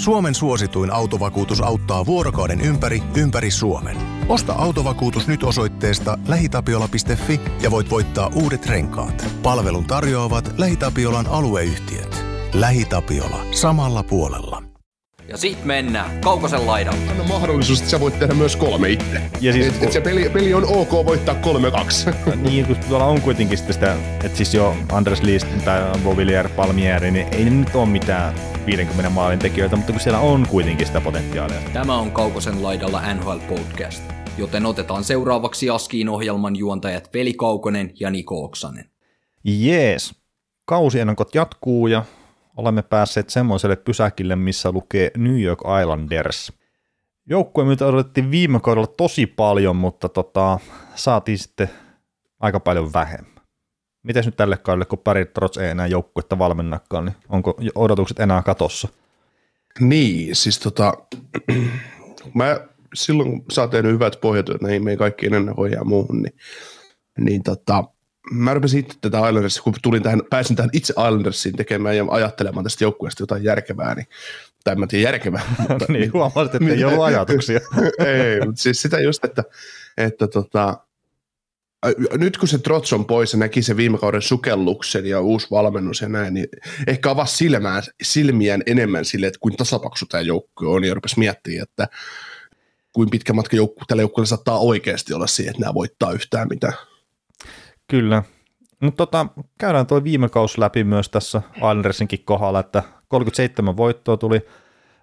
Suomen suosituin autovakuutus auttaa vuorokauden ympäri, ympäri Suomen. Osta autovakuutus nyt osoitteesta lähitapiola.fi ja voit voittaa uudet renkaat. Palvelun tarjoavat LähiTapiolan alueyhtiöt. LähiTapiola. Samalla puolella. Ja sit mennään Kaukosen laidalle. Anna mahdollisuus, että sä voit tehdä myös kolme itse. Ja siis- et, et se peli, peli on ok voittaa 3-2. niin, kun tuolla on kuitenkin sitten sitä, että siis jo Andres List tai Bovillier, Palmieri, niin ei ne nyt ole mitään 50 maalin tekijöitä, mutta kun siellä on kuitenkin sitä potentiaalia. Tämä on Kaukosen laidalla NHL Podcast, joten otetaan seuraavaksi Askiin ohjelman juontajat Veli Kaukonen ja Niko Oksanen. Jees, kausiennakot jatkuu ja olemme päässeet semmoiselle pysäkille, missä lukee New York Islanders. Joukkue, mitä odotettiin viime kaudella tosi paljon, mutta tota, saatiin sitten aika paljon vähemmän. Mites nyt tälle kaudelle, kun Barry Trotz ei enää joukkuetta valmennakaan, niin onko odotukset enää katossa? niin, siis tota, mä silloin kun sä oot tehnyt hyvät pohjatyöt näihin meidän kaikkien ennakkoihin ja muuhun, niin, niin tota, mä rupesin itse tätä Islandersia, kun tulin tähän, pääsin tähän itse Islandersiin tekemään ja ajattelemaan tästä joukkueesta jotain järkevää, niin, tai mä tiedä järkevää, mutta niin, huomasit, että ei ollut ajatuksia. ei, mutta siis sitä just, että, että tota, nyt kun se Trots on pois ja näki sen viime kauden sukelluksen ja uusi valmennus ja näin, niin ehkä avasi silmään, silmiään enemmän sille, että kuin tasapaksu tämä joukkue on ja rupesi miettimään, että kuin pitkä matka joukku, tällä joukkueella saattaa oikeasti olla siihen, että nämä voittaa yhtään mitään. Kyllä. Mutta tota, käydään tuo viime kausi läpi myös tässä Islandersinkin kohdalla, että 37 voittoa tuli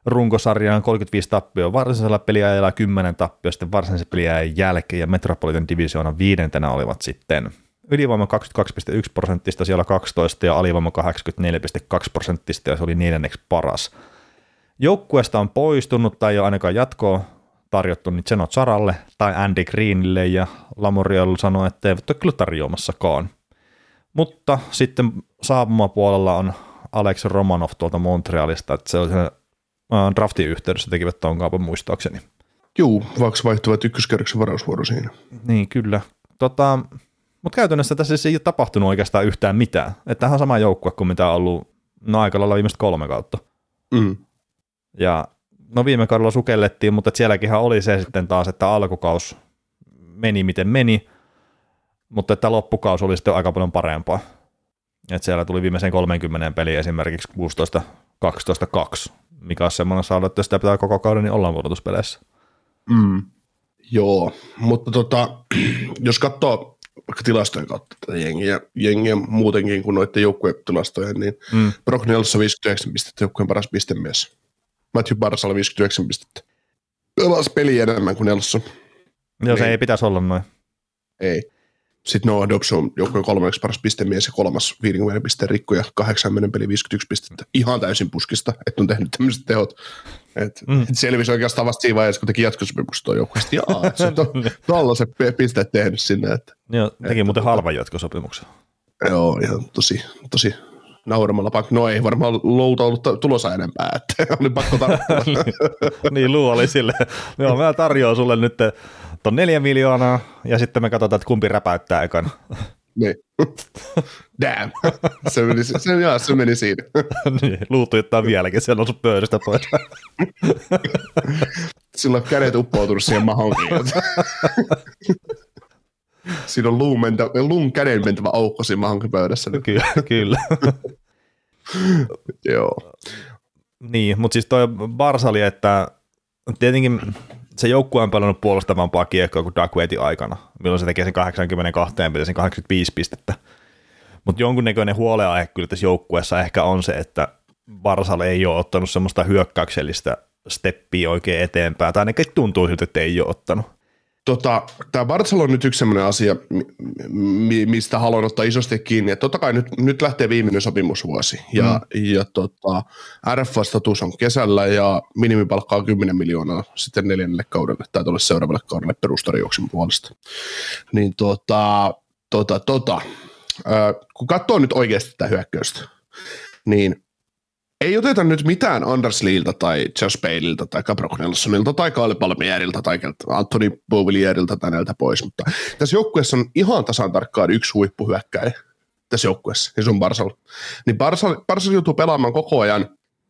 runkosarjaan, 35 tappioa varsinaisella peliajalla, 10 tappioa sitten varsinaisen peliajan jälkeen, ja Metropolitan Divisioonan viidentenä olivat sitten ylivoima 22,1 prosenttista siellä 12 ja alivoima 84,2 prosenttista ja se oli neljänneksi paras. Joukkueesta on poistunut tai ei ole ainakaan jatkoa tarjottu niin Zeno Zaralle tai Andy Greenille ja Lamoriel sanoi, että eivät ole kyllä tarjoamassakaan. Mutta sitten saapumapuolella on Alex Romanov tuolta Montrealista, että se oli draftin yhteydessä tekivät tuon kaupan muistaakseni. Juu, vaikka vaihtuvat ykköskerroksen varausvuoro siinä. Niin, kyllä. Tota, mutta käytännössä tässä siis ei ole tapahtunut oikeastaan yhtään mitään. Että tämä on sama joukkue kuin mitä on ollut no, aika lailla viimeiset kolme kautta. Mm. Ja no viime kaudella sukellettiin, mutta sielläkinhän oli se sitten taas, että alkukaus meni miten meni, mutta että loppukaus oli sitten aika paljon parempaa. Et siellä tuli viimeisen 30 peli esimerkiksi 16 12 2 mikä on semmoinen saada, että jos sitä pitää koko kauden, niin ollaan pudotuspeleissä. Mm. Joo, mutta tota, jos katsoo vaikka tilastojen kautta tätä jengiä, jengiä muutenkin kuin noiden joukkuetilastoja, niin Mm. Brock Nelson 59 pistettä, joukkueen paras pistemies. Matthew Barsala 59 pistettä. Pelas peli enemmän kuin Nelson. Joo, se Niin. ei pitäisi olla noin. Ei. Sitten Noah Dobbs on joukkueen kolmanneksi paras pistemies ja kolmas 50 pisteen rikko ja 80 peli 51 pistettä. Ihan täysin puskista, että on tehnyt tämmöiset tehot. Et, Mm. et selvisi oikeastaan vasta siinä vaiheessa, kun teki jatkosopimuksen tuon joukkueesta. Jaa, et se on to, tollaset pe- pisteet tehnyt sinne. Että, Joo, teki muuten halvan jatkosopimuksen. joo, ihan tosi, tosi nauramalla pakko. No ei varmaan louta ollut tulossa enempää, että oli pakko tarttua. niin Luu oli silleen, joo mä tarjoan sulle nyt ton neljä miljoonaa ja sitten me katsotaan, että kumpi räpäyttää ekana. niin. Damn. Se meni, se, jaa, se meni siinä. niin, Luu tuijottaa vieläkin, se on sun pöydästä pois. Sillä on kädet uppoutunut siihen mahonkin. Siinä on luun, mentä, luun käden mentävä aukko siinä mahonkin pöydässä. kyllä, kyllä. Joo. niin, mutta siis toi Barsali, että tietenkin se joukkue on pelannut puolustavampaa kiekkoa kuin Doug Waitin aikana, milloin se tekee sen 82 peliä, sen 85 pistettä. Mutta jonkunnäköinen huoleaihe kyllä tässä joukkueessa ehkä on se, että Barsal ei ole ottanut semmoista hyökkäyksellistä steppiä oikein eteenpäin, tai ainakin tuntuu siltä, että ei ole ottanut. Tota, tämä Barcelo on nyt yksi sellainen asia, mi- mi- mistä haluan ottaa isosti kiinni. Et totta kai nyt, nyt lähtee viimeinen sopimusvuosi ja, mm. ja tota, RF-status on kesällä ja minimipalkka on 10 miljoonaa sitten neljännelle kaudelle tai tuolle seuraavalle kaudelle perustarjouksen puolesta. Niin tota, tota, tota, ää, kun katsoo nyt oikeasti tätä hyökkäystä, niin ei oteta nyt mitään Anders Leeltä tai Josh Baleilta tai Cabrock Nelsonilta tai Kalle Palmierilta tai Anthony Bovillierilta tai näiltä pois, mutta tässä joukkueessa on ihan tasan tarkkaan yksi huippuhyökkäjä tässä joukkueessa, ja se on Barsal. Niin Barsal, Barsal joutuu pelaamaan koko ajan,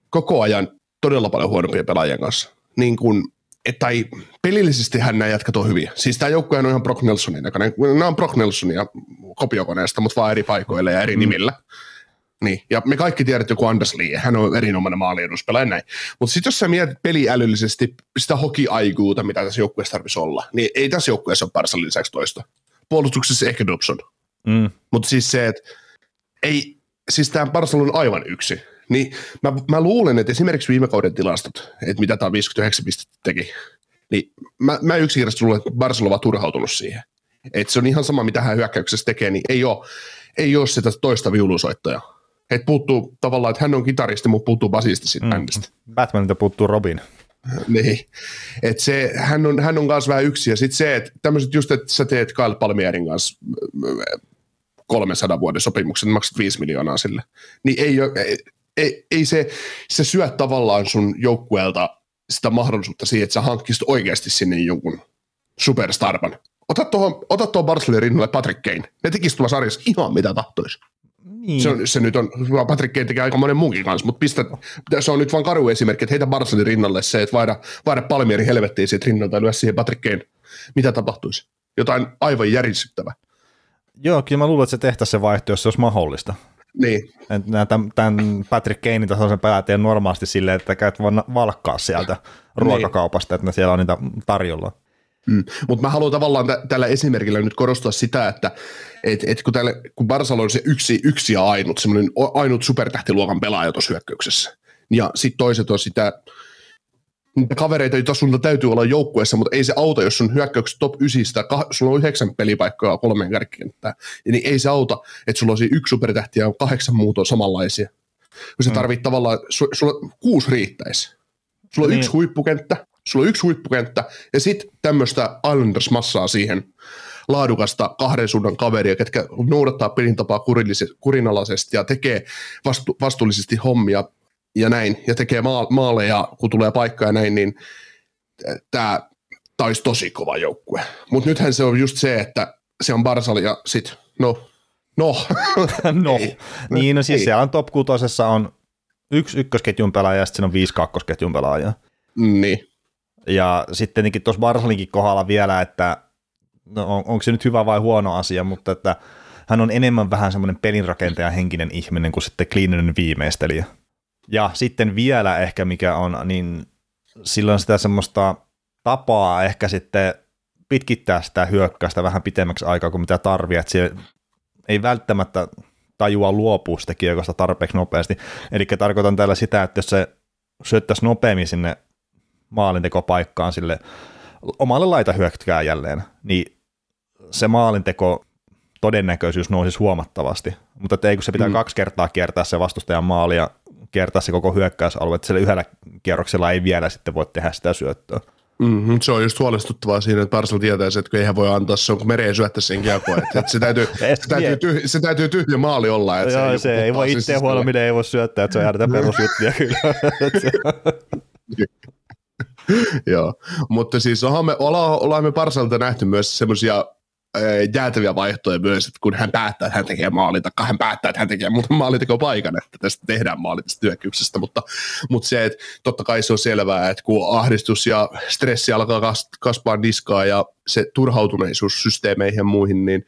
koko ajan todella paljon huonompia pelaajien kanssa. Niin kuin, että ei, pelillisesti hän nämä jätkät on hyviä. Siis tämä joukkue on ihan Brock Nelsonin näköinen. Nämä on Brock Nelsonia kopiokoneesta, mutta vaan eri paikoilla ja eri mm. nimillä. Niin, ja me kaikki tiedät joku Anders Lee, hän on erinomainen maalieduspelaaja näin. Mutta sitten jos sä mietit peliälyllisesti sitä hoki-aikuuta, mitä tässä joukkueessa tarvitsisi olla, niin ei tässä joukkueessa ole Parsalin lisäksi toista. Puolustuksessa ehkä Dobson. Mm. Mutta siis se, että ei, siis tämä Barsal on aivan yksi. Niin mä, mä luulen, että esimerkiksi viime kauden tilastot, että mitä tämä 59 pistettä teki, niin mä, mä yksinkertaisesti luulen, että Barcelona on turhautunut siihen. Että se on ihan sama, mitä hän hyökkäyksessä tekee, niin ei ole, ei ole sitä toista viulusoittajaa. Että puuttuu tavallaan, että hän on kitaristi, mutta puuttuu basisti siitä mm. bändistä. Batmanilta puuttuu Robin. niin. Et se, hän on, hän on kanssa vähän yksi. Ja sitten se, että tämmöiset just, että sä teet Kyle Palmierin kanssa 300 vuoden sopimuksen, maksat 5 miljoonaa sille, niin ei, ei, ei, ei se, se syö tavallaan sun joukkueelta sitä mahdollisuutta siihen, että sä hankkisit oikeasti sinne jonkun superstarpan. Ota tuohon, ota tuohon Barcelin rinnalle Patrick Kane. Ne tekisi tuolla sarjassa ihan mitä tahtoisi. Niin. Se, on, se nyt on, Patrick Kane tekee aika monen muunkin kanssa, mutta pistä, se on nyt vain karu esimerkki, että heitä Barcelin rinnalle se, että vaida, vaida Palmieri helvettiin siitä rinnalta ja lyö siihen Patrick Kane. Mitä tapahtuisi? Jotain aivan järisyttävää. Joo, kyllä mä luulen, että se tehtäisiin se vaihto, jos se olisi mahdollista. Niin. Tämän, tämän Patrick Kanein tasoisen pelaajan normaalisti silleen, että käyt vaan valkkaa sieltä niin. ruokakaupasta, että siellä on niitä tarjolla. Mm. Mutta mä haluan tavallaan t- tällä esimerkillä nyt korostaa sitä, että et, et kun, tälle, kun Barcelona on se yksi, yksi ja ainut, semmoinen ainut supertähtiluokan pelaaja tuossa hyökkäyksessä, ja sitten toiset on sitä, niitä kavereita, joita sun täytyy olla joukkueessa, mutta ei se auta, jos sun hyökkäyksessä top 9, kah- sulla on yhdeksän pelipaikkaa kolmeen kärkikenttään, niin ei se auta, että sulla on yksi supertähti ja kahdeksan muuta on samanlaisia. Kun se mm. tarvitsee tavallaan, su, sulla kuusi riittäisi. Sulla on niin. yksi huippukenttä, sulla on yksi huippukenttä, ja sitten tämmöistä Islanders-massaa siihen laadukasta kahden suunnan kaveria, ketkä noudattaa pelin tapaa kurinalaisesti ja tekee vastu, vastuullisesti hommia ja näin, ja tekee maaleja, kun tulee paikka ja näin, niin tämä taisi tosi kova joukkue. Mutta nythän se on just se, että se on Barsal ja sit, no, no. no. niin, no siis ei. siellä on top 6 on yksi ykkösketjun pelaaja ja sitten on viisi kakkosketjun pelaajaa. Niin. Ja sitten tietenkin tuossa Barsalinkin kohdalla vielä, että no on, onko se nyt hyvä vai huono asia, mutta että hän on enemmän vähän semmoinen pelinrakentaja henkinen ihminen kuin sitten kliininen viimeistelijä. Ja sitten vielä ehkä mikä on, niin silloin sitä semmoista tapaa ehkä sitten pitkittää sitä hyökkäystä vähän pitemmäksi aikaa kuin mitä tarvii, että se ei välttämättä tajua luopua sitä kiekosta tarpeeksi nopeasti. Eli tarkoitan tällä sitä, että jos se syöttäisi nopeammin sinne maalintekopaikkaan sille omalle laita jälleen, niin se maalinteko todennäköisyys nousisi huomattavasti. Mutta ei kun se pitää mm. kaksi kertaa kiertää se vastustajan maali ja kiertää se koko hyökkäysalue, että sillä yhdellä kierroksella ei vielä sitten voi tehdä sitä syöttöä. Mm-hmm. Se on just huolestuttavaa siinä, että Barcelona tietää, että eihän voi antaa, se on kun mereen syöttää sen kiekkoon. Että, että se, täytyy, se, täytyy tyhjä, se täytyy tyhjä maali olla. Että Joo, se, se ei voi itse huolella, ei voi syöttää, että se on jäädä perusjuttuja kyllä. Joo, mutta siis ollaan me, ollaan, ollaan me Barcelonta nähty myös semmoisia jäätäviä vaihtoja myös, että kun hän päättää, että hän tekee maalin, tai hän päättää, että hän tekee muuten paikan, että tästä tehdään maali tästä työkyksestä, mutta, mutta se, että totta kai se on selvää, että kun ahdistus ja stressi alkaa kasvaa niskaa ja se turhautuneisuus systeemeihin ja muihin, niin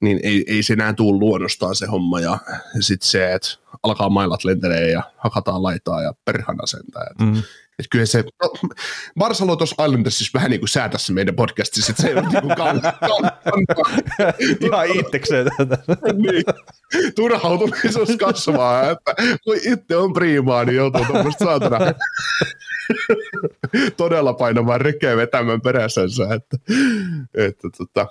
niin ei, ei se enää tule luonnostaan se homma, ja sitten se, että alkaa mailat lentelee ja hakataan laitaa ja perhana sentään. Mm. Että kyllä se, no, Barcelona tuossa Islandersissa vähän niin kuin säätässä meidän podcastissa, että se ei ole niin kuin Ihan itsekseen tätä. niin. Turhautuneisuus kasvaa, että kun itse on priimaa, niin joutuu tuommoista saatana todella painamaan rekeä vetämään perässänsä, että, että tota,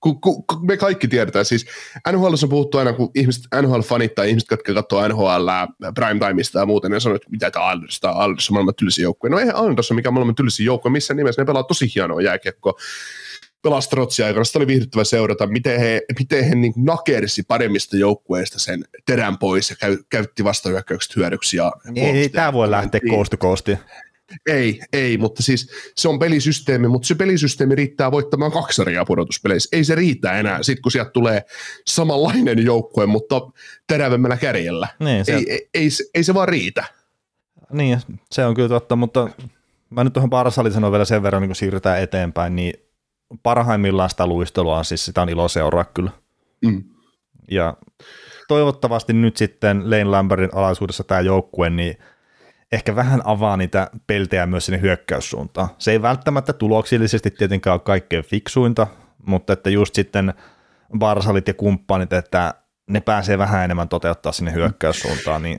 kun, kun, kun me kaikki tiedetään, siis NHL on puhuttu aina, kun ihmiset, NHL-fanit tai ihmiset, jotka katsoo NHL primetimeista ja muuten, ne sanoo, että mitä tämä Alders, tämä Alders on maailman tylsin joukkue. No eihän Alders ole mikään maailman tylsin joukkue, missä nimessä ne pelaa tosi hienoa jääkiekkoa. Pelaa Strotsia aikana, sitä oli viihdyttävä seurata, miten he, miten he niin nakersi paremmista joukkueista sen terän pois ja käy, käytti vastahyökkäykset hyödyksi. Ja ei, ei tämä voi lähteä koostu koosti. Ei, ei, mutta siis se on pelisysteemi, mutta se pelisysteemi riittää voittamaan kaksi sarjaa pudotuspeleissä. Ei se riitä enää, sit kun sieltä tulee samanlainen joukkue, mutta terävemmällä kärjellä. Niin, se... ei, ei, ei, ei, se vaan riitä. Niin, se on kyllä totta, mutta mä nyt tuohon Barsalin sanon vielä sen verran, niin kun siirrytään eteenpäin, niin parhaimmillaan sitä luistelua on siis sitä on ilo seuraa kyllä. Mm. Ja toivottavasti nyt sitten Lane Lambertin alaisuudessa tämä joukkue, niin ehkä vähän avaa niitä peltejä myös sinne hyökkäyssuuntaan. Se ei välttämättä tuloksillisesti tietenkään ole kaikkein fiksuinta, mutta että just sitten Barsalit ja kumppanit, että ne pääsee vähän enemmän toteuttaa sinne hyökkäyssuuntaan, niin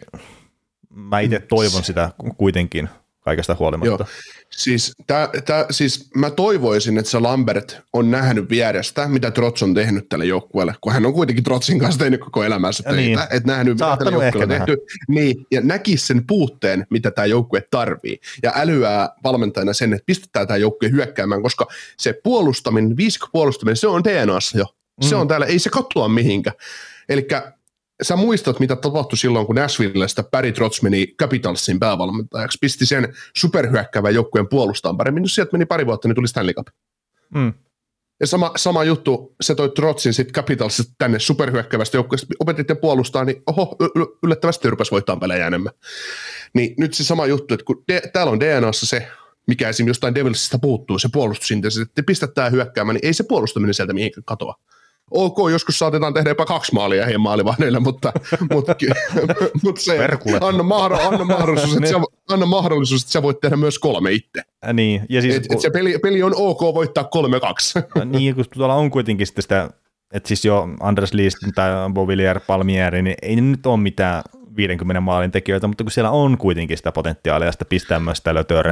mä itse toivon sitä kuitenkin kaikesta huolimatta. Joo. Siis, tää, tää, siis mä toivoisin, että se Lambert on nähnyt vierestä, mitä Trots on tehnyt tälle joukkueelle, kun hän on kuitenkin Trotsin kanssa tehnyt koko elämänsä töitä, niin. että nähnyt, mitä tällä joukkueella tehty. Niin, ja näki sen puutteen, mitä tämä joukkue tarvii, ja älyää valmentajana sen, että pistetään tämä joukkue hyökkäämään, koska se puolustaminen, viisikko puolustaminen, se on DNAssa jo. Se mm. on täällä, ei se katoa mihinkään. Eli sä muistat, mitä tapahtui silloin, kun Nashvillestä Barry Trotz meni Capitalsin päävalmentajaksi, pisti sen superhyökkäävän joukkueen puolustaan paremmin, jos sieltä meni pari vuotta, niin tuli Stanley Cup. Mm. Ja sama, sama juttu, se toi Trotzin sitten Capitalsista tänne superhyökkäävästä joukkueesta, opetitte puolustaa, niin oho, yllättävästi rupesi voittaa pelejä enemmän. Niin nyt se sama juttu, että kun de, täällä on DNAssa se, mikä esimerkiksi jostain Devilsista puuttuu, se puolustusintensiteetti, että pistetään tämä hyökkäämään, niin ei se puolustaminen sieltä mihinkään katoa ok, joskus saatetaan tehdä jopa kaksi maalia heidän maalivahdeille, mutta, mutta, mutta se, anna, mahdoll, anna, mahdollisuus, että sä, anna mahdollisuus, että sä voit tehdä myös kolme itse. Ä, niin, ja siis, et, et se peli, peli on ok voittaa kolme kaksi. niin, kun tuolla on kuitenkin sitten sitä, että siis jo Andres List tai Bovillier, Palmieri, niin ei nyt ole mitään 50 maalin tekijöitä, mutta kun siellä on kuitenkin sitä potentiaalia sitä pistää myös sitä lötöä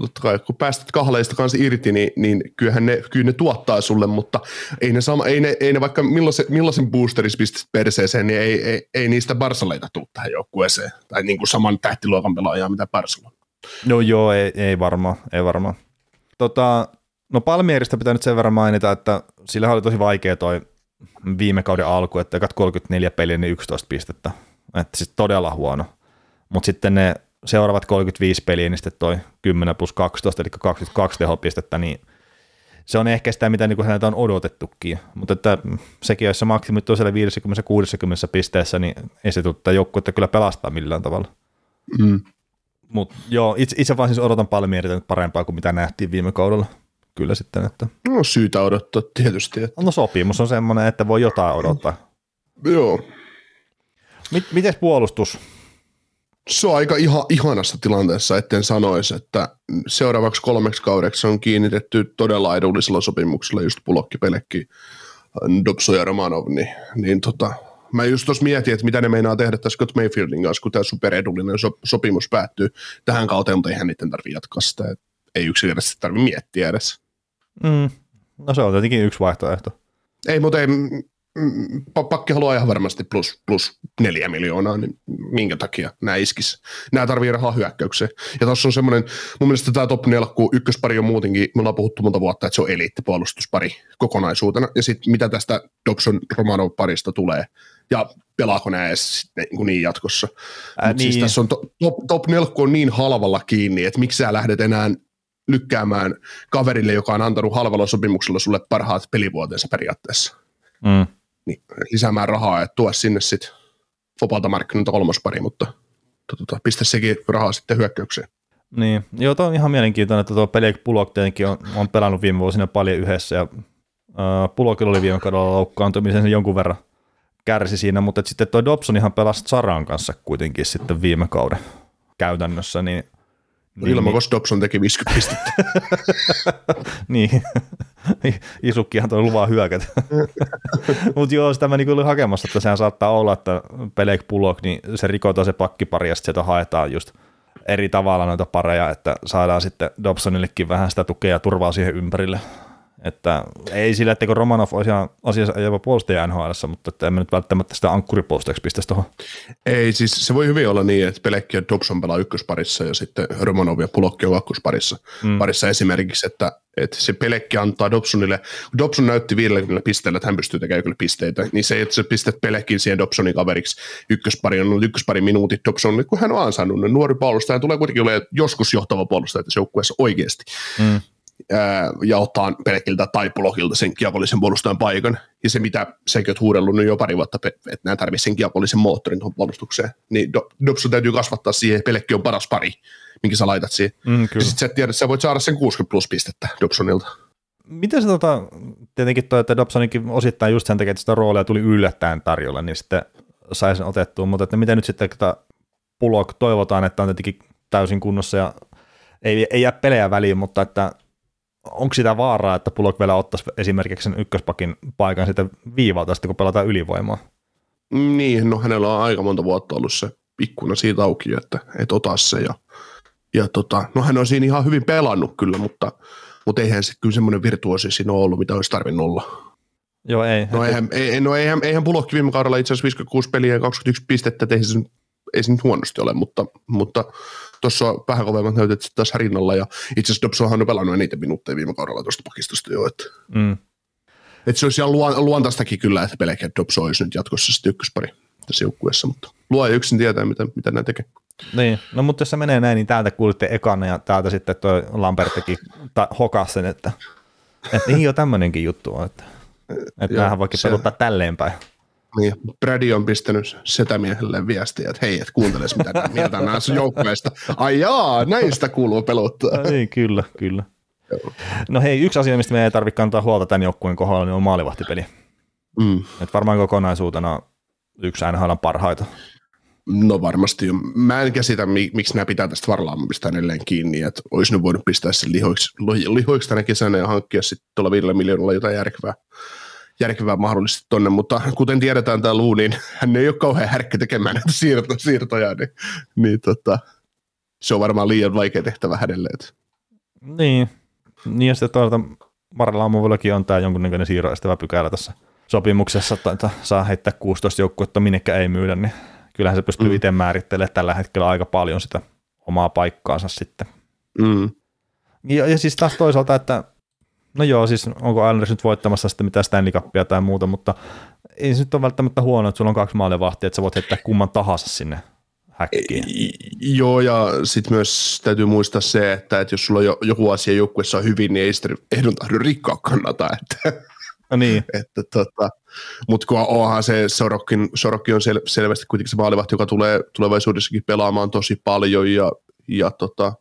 totta kai. Kun päästät kahleista kanssa irti, niin, niin kyllähän ne, kyllä ne tuottaa sulle, mutta ei ne, sama, ei ne, ei ne vaikka millaisen, millaisen boosteris pistät perseeseen, niin ei, ei, ei niistä Barsaleita tule tähän joukkueeseen. Tai niin kuin saman tähtiluokan pelaajaa, mitä Barcelona. No joo, ei, ei varmaan, ei varmaan. Tota, no Palmierista pitää nyt sen verran mainita, että sillä oli tosi vaikea toi viime kauden alku, että 34 peliä, niin 11 pistettä. Että siis todella huono. Mutta sitten ne seuraavat 35 peliä, niin sitten toi 10 plus 12, eli 22 tehopistettä, niin se on ehkä sitä, mitä niin häneltä on odotettukin. Mutta että sekin, jos se maksimit on siellä 50-60 pisteessä, niin ei se tule joukkuetta kyllä pelastaa millään tavalla. Mm. Mutta joo, itse, itse vaan siis odotan Palmierilta nyt parempaa kuin mitä nähtiin viime kaudella. Kyllä sitten, että... No syytä odottaa tietysti. Että... No sopimus on semmoinen, että voi jotain odottaa. Joo. Miten puolustus? Se on aika iha, ihanassa tilanteessa, etten sanoisi, että seuraavaksi kolmeksi kaudeksi on kiinnitetty todella edullisella sopimuksella just Pulokki, Pelekki, Dobso ja Romanov, niin, niin tota, mä just tuossa mietin, että mitä ne meinaa tehdä tässä Scott Mayfieldin kanssa, kun tämä superedullinen so, sopimus päättyy tähän kauteen, mutta eihän niiden tarvitse jatkaa sitä, ei yksinkertaisesti tarvitse miettiä edes. Mm. No se on tietenkin yksi vaihtoehto. Ei, mutta ei, pakki haluaa ihan varmasti plus, plus neljä miljoonaa, niin minkä takia nämä iskis? Nämä tarvii rahaa hyökkäykseen. Ja tuossa on semmoinen, mun mielestä tämä top 4 ykköspari on muutenkin, me ollaan puhuttu monta vuotta, että se on eliittipuolustuspari kokonaisuutena. Ja sitten mitä tästä Dobson Romanov parista tulee, ja pelaako nämä edes niin, niin jatkossa. Ää, siis niin. siis tässä on to, top, top 4 on niin halvalla kiinni, että miksi sä lähdet enää lykkäämään kaverille, joka on antanut halvalla sopimuksella sulle parhaat pelivuotensa periaatteessa. Mm niin lisäämään rahaa ja tuo sinne sitten Fopalta markkinoilta kolmospari, mutta tota, pistä sekin rahaa sitten hyökkäykseen. Niin, joo, tuo on ihan mielenkiintoinen, että tuo Pelek Pulok tietenkin on, on pelannut viime vuosina paljon yhdessä, ja äh, Pulokilla oli viime kaudella loukkaantumisen jonkun verran kärsi siinä, mutta sitten tuo Dobson ihan pelasi Saran kanssa kuitenkin sitten viime kauden käytännössä, niin niin, Ilman, niin. Dobson teki 50 pistettä. niin, Isukkihan toi luvaa hyökätä. Mutta joo, sitä mä niinku olin hakemassa, että sehän saattaa olla, että Pelek Pulok, niin se rikotaan se pakkipari ja sieltä haetaan just eri tavalla noita pareja, että saadaan sitten Dobsonillekin vähän sitä tukea ja turvaa siihen ympärille. Että ei sillä, että Romanov olisi asiassa jopa puolustaja NHL, mutta että emme nyt välttämättä sitä ankkuripuolustajaksi pistäisi tuohon. Ei, siis se voi hyvin olla niin, että Pelekki ja Dobson pelaa ykkösparissa ja sitten Romanov ja Pulokki on kakkosparissa mm. parissa esimerkiksi, että, että se Pelekki antaa Dobsonille, Dobson näytti 50 pisteellä, että hän pystyy tekemään kyllä pisteitä, niin se, että sä pistät Pelekkiin siihen Dobsonin kaveriksi ykköspari on ollut ykköspari minuutit Dobson, kun hän on ansainnut, nuori puolustaja tulee kuitenkin olemaan joskus johtava puolustaja tässä joukkueessa oikeasti. Mm ää, ja ottaa pelkiltä tai blokilta sen kiekollisen puolustajan paikan. Ja se, mitä säkin oot huudellut nyt jo pari vuotta, että nämä tarvitsisi sen kiekollisen moottorin tuohon puolustukseen, niin Dobson täytyy kasvattaa siihen, pelkki on paras pari, minkä sä laitat siihen. Mm, ja sitten sä tiedät, että sä voit saada sen 60 plus pistettä Dobsonilta. Miten se tota, tietenkin toi, että Dobsonikin osittain just sen takia, että sitä roolia tuli yllättäen tarjolla, niin sitten sai sen otettua, mutta että miten nyt sitten että Pulok toivotaan, että on tietenkin täysin kunnossa ja ei, ei jää pelejä väliin, mutta että onko sitä vaaraa, että Pulok vielä ottaisi esimerkiksi sen ykköspakin paikan sitten viivalta sitten, kun pelataan ylivoimaa? Niin, no hänellä on aika monta vuotta ollut se ikkuna siitä auki, että et ota se ja, ja tota, no hän on siinä ihan hyvin pelannut kyllä, mutta, mutta eihän se kyllä semmoinen virtuosi siinä ole ollut, mitä olisi tarvinnut olla. Joo, ei. No eihän, ei, no eihän, eihän Pulokki viime kaudella itse asiassa 56 peliä ja 21 pistettä, ei se, ei se nyt huonosti ole, mutta, mutta tuossa on vähän kovemmat näytöt taas rinnalla, ja itse asiassa Dobsonhan on pelannut eniten minuutteja viime kaudella tuosta pakistosta jo, että mm. Et se olisi ihan luontaistakin kyllä, että pelkkä Dobson olisi nyt jatkossa sitten ykköspari tässä joukkueessa, mutta luo yksin tietää, mitä, mitä ne tekee. Niin, no mutta jos se menee näin, niin täältä kuulitte ekana ja täältä sitten tuo Lambertikin ta- hokas sen, että, että niin jo tämmöinenkin juttu on, että, että näähän voikin peluttaa tälleen päin. Niin, Brady on pistänyt setämiehelle viestiä, että hei, et kuunteles mitä mieltä näistä joukkueista. Ai jaa, näistä kuuluu pelottaa. No niin, kyllä, kyllä. Joo. No hei, yksi asia, mistä me ei tarvitse kantaa huolta tämän joukkueen kohdalla, niin on maalivahtipeli. Mm. Et varmaan kokonaisuutena yksi NHL parhaita. No varmasti jo. Mä en käsitä, miksi nämä pitää tästä varlaamista edelleen kiinni, että olisi nyt voinut pistää sen lihoiksi, lihoiksi tänä kesänä ja hankkia sitten tuolla viidellä miljoonalla jotain järkevää järkevää mahdollisesti tonne, mutta kuten tiedetään tämä Luu, niin hän ei ole kauhean herkkä tekemään näitä siirto, siirtoja, niin, niin tota, se on varmaan liian vaikea tehtävä hänelle. Että. Niin, niin ja sitten toisaalta Marilla Amuvillakin on tämä jonkunnäköinen siirroistävä pykälä tässä sopimuksessa, että saa heittää 16 joukkuetta, minnekä ei myydä, niin kyllähän se pystyy mm. itse määrittelemään tällä hetkellä aika paljon sitä omaa paikkaansa sitten. Mm. Ja, ja siis taas toisaalta, että No joo, siis onko Islanders nyt voittamassa sitten mitään Stanley Cupia tai muuta, mutta ei se nyt ole välttämättä huono, että sulla on kaksi maalivahtia, että sä voit heittää kumman tahansa sinne häkkiin. Joo, ja sitten myös täytyy muistaa se, että, että jos sulla on joku asia joukkueessa on hyvin, niin ei sitä ehdon tahdo rikkoa kannata. Että, no niin. että, tota, mutta kun onhan se Sorokkin, Sorokki on sel, selvästi kuitenkin se maalivahti, joka tulee tulevaisuudessakin pelaamaan tosi paljon, ja, ja tota,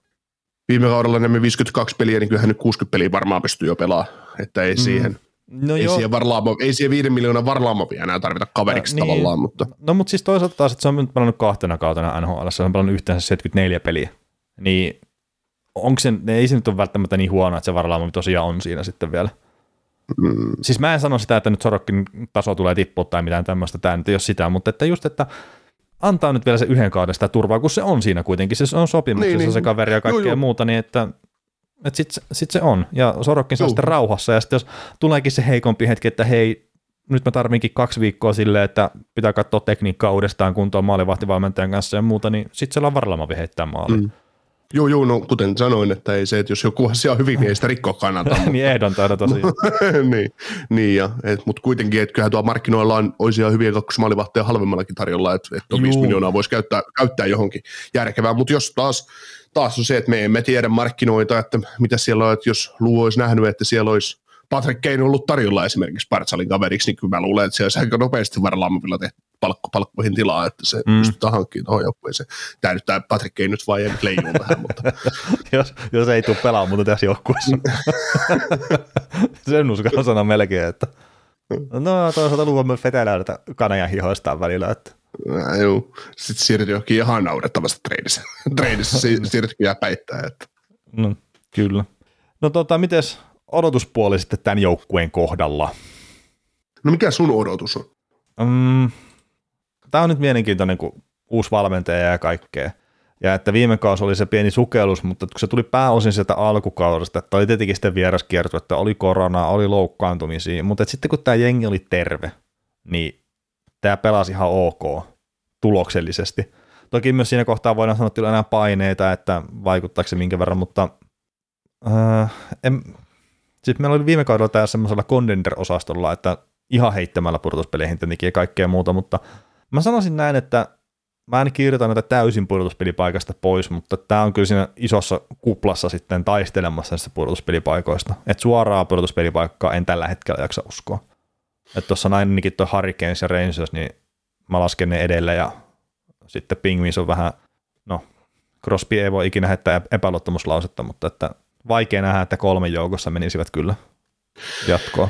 viime kaudella nämä 52 peliä, niin kyllähän nyt 60 peliä varmaan pystyy jo pelaamaan, että ei mm. siihen, No ei, siihen varlaamo, ei siihen viiden miljoonan varlaamavia enää tarvita kaveriksi niin. tavallaan. Mutta. No mutta siis toisaalta taas, että se on nyt pelannut kahtena kautena NHL, se on pelannut yhteensä 74 peliä, niin onko se, ei se nyt ole välttämättä niin huono, että se varlaamo tosiaan on siinä sitten vielä. Mm. Siis mä en sano sitä, että nyt Sorokkin taso tulee tippua tai mitään tämmöistä, tämä nyt ei ole sitä, mutta että just, että antaa nyt vielä se yhden kauden sitä turvaa, kun se on siinä kuitenkin, se on sopimuksessa niin, niin. se kaveri ja kaikkea joo, joo. muuta, niin että että sitten sit se on. Ja Sorokkin saa sitten rauhassa. Ja sitten jos tuleekin se heikompi hetki, että hei, nyt mä tarvinkin kaksi viikkoa silleen, että pitää katsoa tekniikkaa uudestaan kuntoon maalivahtivalmentajan kanssa ja muuta, niin sitten siellä on varlamavi heittää maali. Mm. Joo, joo, no kuten sanoin, että ei se, että jos joku asia on hyvin, niin ei sitä rikkoa kannata. niin ehdon taida tosiaan. niin, niin ja, et, mutta kuitenkin, että kyllähän tuolla markkinoilla on olisi ihan hyviä kakkosmaalivahteja halvemmallakin tarjolla, että, että 5 miljoonaa voisi käyttää, käyttää johonkin järkevään, mutta jos taas, taas on se, että me emme tiedä markkinoita, että mitä siellä on, että jos Luu olisi nähnyt, että siellä olisi Patrick Kane ollut tarjolla esimerkiksi Partsalin kaveriksi, niin kyllä mä luulen, että se olisi aika nopeasti varlaamavilla tehty palkko, palkkoihin tilaa, että se mm. pystytään hankkimaan tuohon joukkueeseen. Tämä nyt tämä Patrick Kane nyt vaan jäänyt leijuun vähän, mutta... jos, jos ei tule pelaamaan mutta tässä joukkueessa. Sen uskallan sanoa melkein, että no toisaalta luvan myös veteläältä kanajan hihoistaan välillä, että Äh, joo. Sitten siirtyy johonkin ihan naurettavasta treidissä. treidissä siirtyy jää päittää. Että. No, kyllä. No tota, mites odotuspuoli sitten tämän joukkueen kohdalla? No mikä sun odotus on? Mm, Tämä on nyt mielenkiintoinen, kun uusi valmentaja ja kaikkea. Ja että viime kausi oli se pieni sukellus, mutta kun se tuli pääosin sieltä alkukaudesta, että oli tietenkin sitten vieraskierto, että oli koronaa, oli loukkaantumisia, mutta sitten kun tämä jengi oli terve, niin tämä pelasi ihan ok tuloksellisesti. Toki myös siinä kohtaa voidaan sanoa, että enää paineita, että vaikuttaako se minkä verran, mutta äh, en, siis meillä oli viime kaudella tämä semmoisella contender-osastolla, että ihan heittämällä purtuspeleihin tietenkin ja kaikkea muuta, mutta mä sanoisin näin, että mä ainakin yritän näitä täysin pudotuspelipaikasta pois, mutta tämä on kyllä siinä isossa kuplassa sitten taistelemassa näistä pudotuspelipaikoista. Että suoraa pudotuspelipaikkaa en tällä hetkellä jaksa uskoa. Että tuossa on ainakin tuo Hurricanes ja Rangers, niin mä lasken ne edelle ja sitten Pingvins on vähän, no Crosby ei voi ikinä heittää epäluottamuslausetta, mutta että vaikea nähdä, että kolmen joukossa menisivät kyllä jatkoa.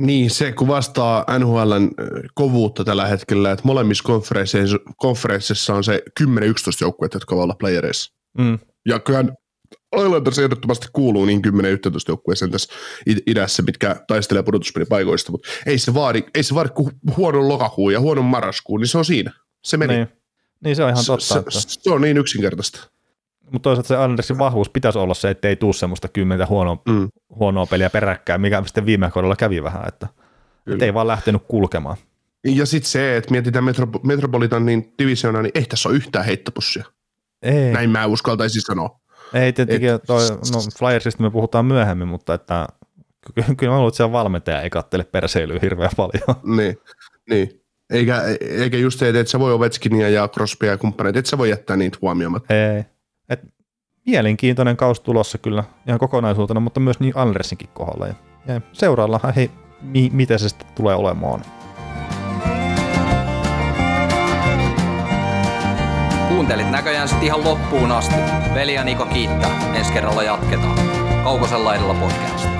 Niin, se kuvastaa NHLn kovuutta tällä hetkellä, että molemmissa konferensseissa, konferenssissa on se 10-11 joukkuetta, jotka voi olla playereissa. Mm. Ja kyllähän Islanders ehdottomasti kuuluu niin 10-11 joukkueeseen tässä idässä, mitkä taistelee pudotuspelipaikoista, mutta ei se vaadi, ei se vaadi kuin huonon lokakuun ja huonon marraskuun, niin se on siinä. Se meni. Niin, niin se on ihan totta. Se, että... se on niin yksinkertaista. Mutta toisaalta se Andersin vahvuus pitäisi olla se, että ei tule semmoista kymmentä huonoa, mm. huonoa peliä peräkkäin, mikä sitten viime kaudella kävi vähän, että, että ei vaan lähtenyt kulkemaan. Ja sitten se, että mietitään Metro- Metropolitan niin divisiona, niin ei tässä ole yhtään heittopussia. Ei. Näin mä uskaltaisin sanoa. Ei tietenkin, Et... toi, no Flyersista me puhutaan myöhemmin, mutta että kyllä mä luulen, että siellä valmentaja ei kattele perseilyä hirveän paljon. Niin, niin. Eikä, eikä just se, että et sä voi Ovechkinia ja Crosbya ja kumppaneita, että sä voi jättää niitä huomioimatta. Ei. Et mielenkiintoinen kaus tulossa kyllä ihan kokonaisuutena, mutta myös niin Andersinkin kohdalla. Ja, ja seuraillaan hei, mi, miten se sitten tulee olemaan. Kuuntelit näköjään sitten ihan loppuun asti. Veli ja Niko kiittää. Ensi kerralla jatketaan. Kaukosella edellä podcast.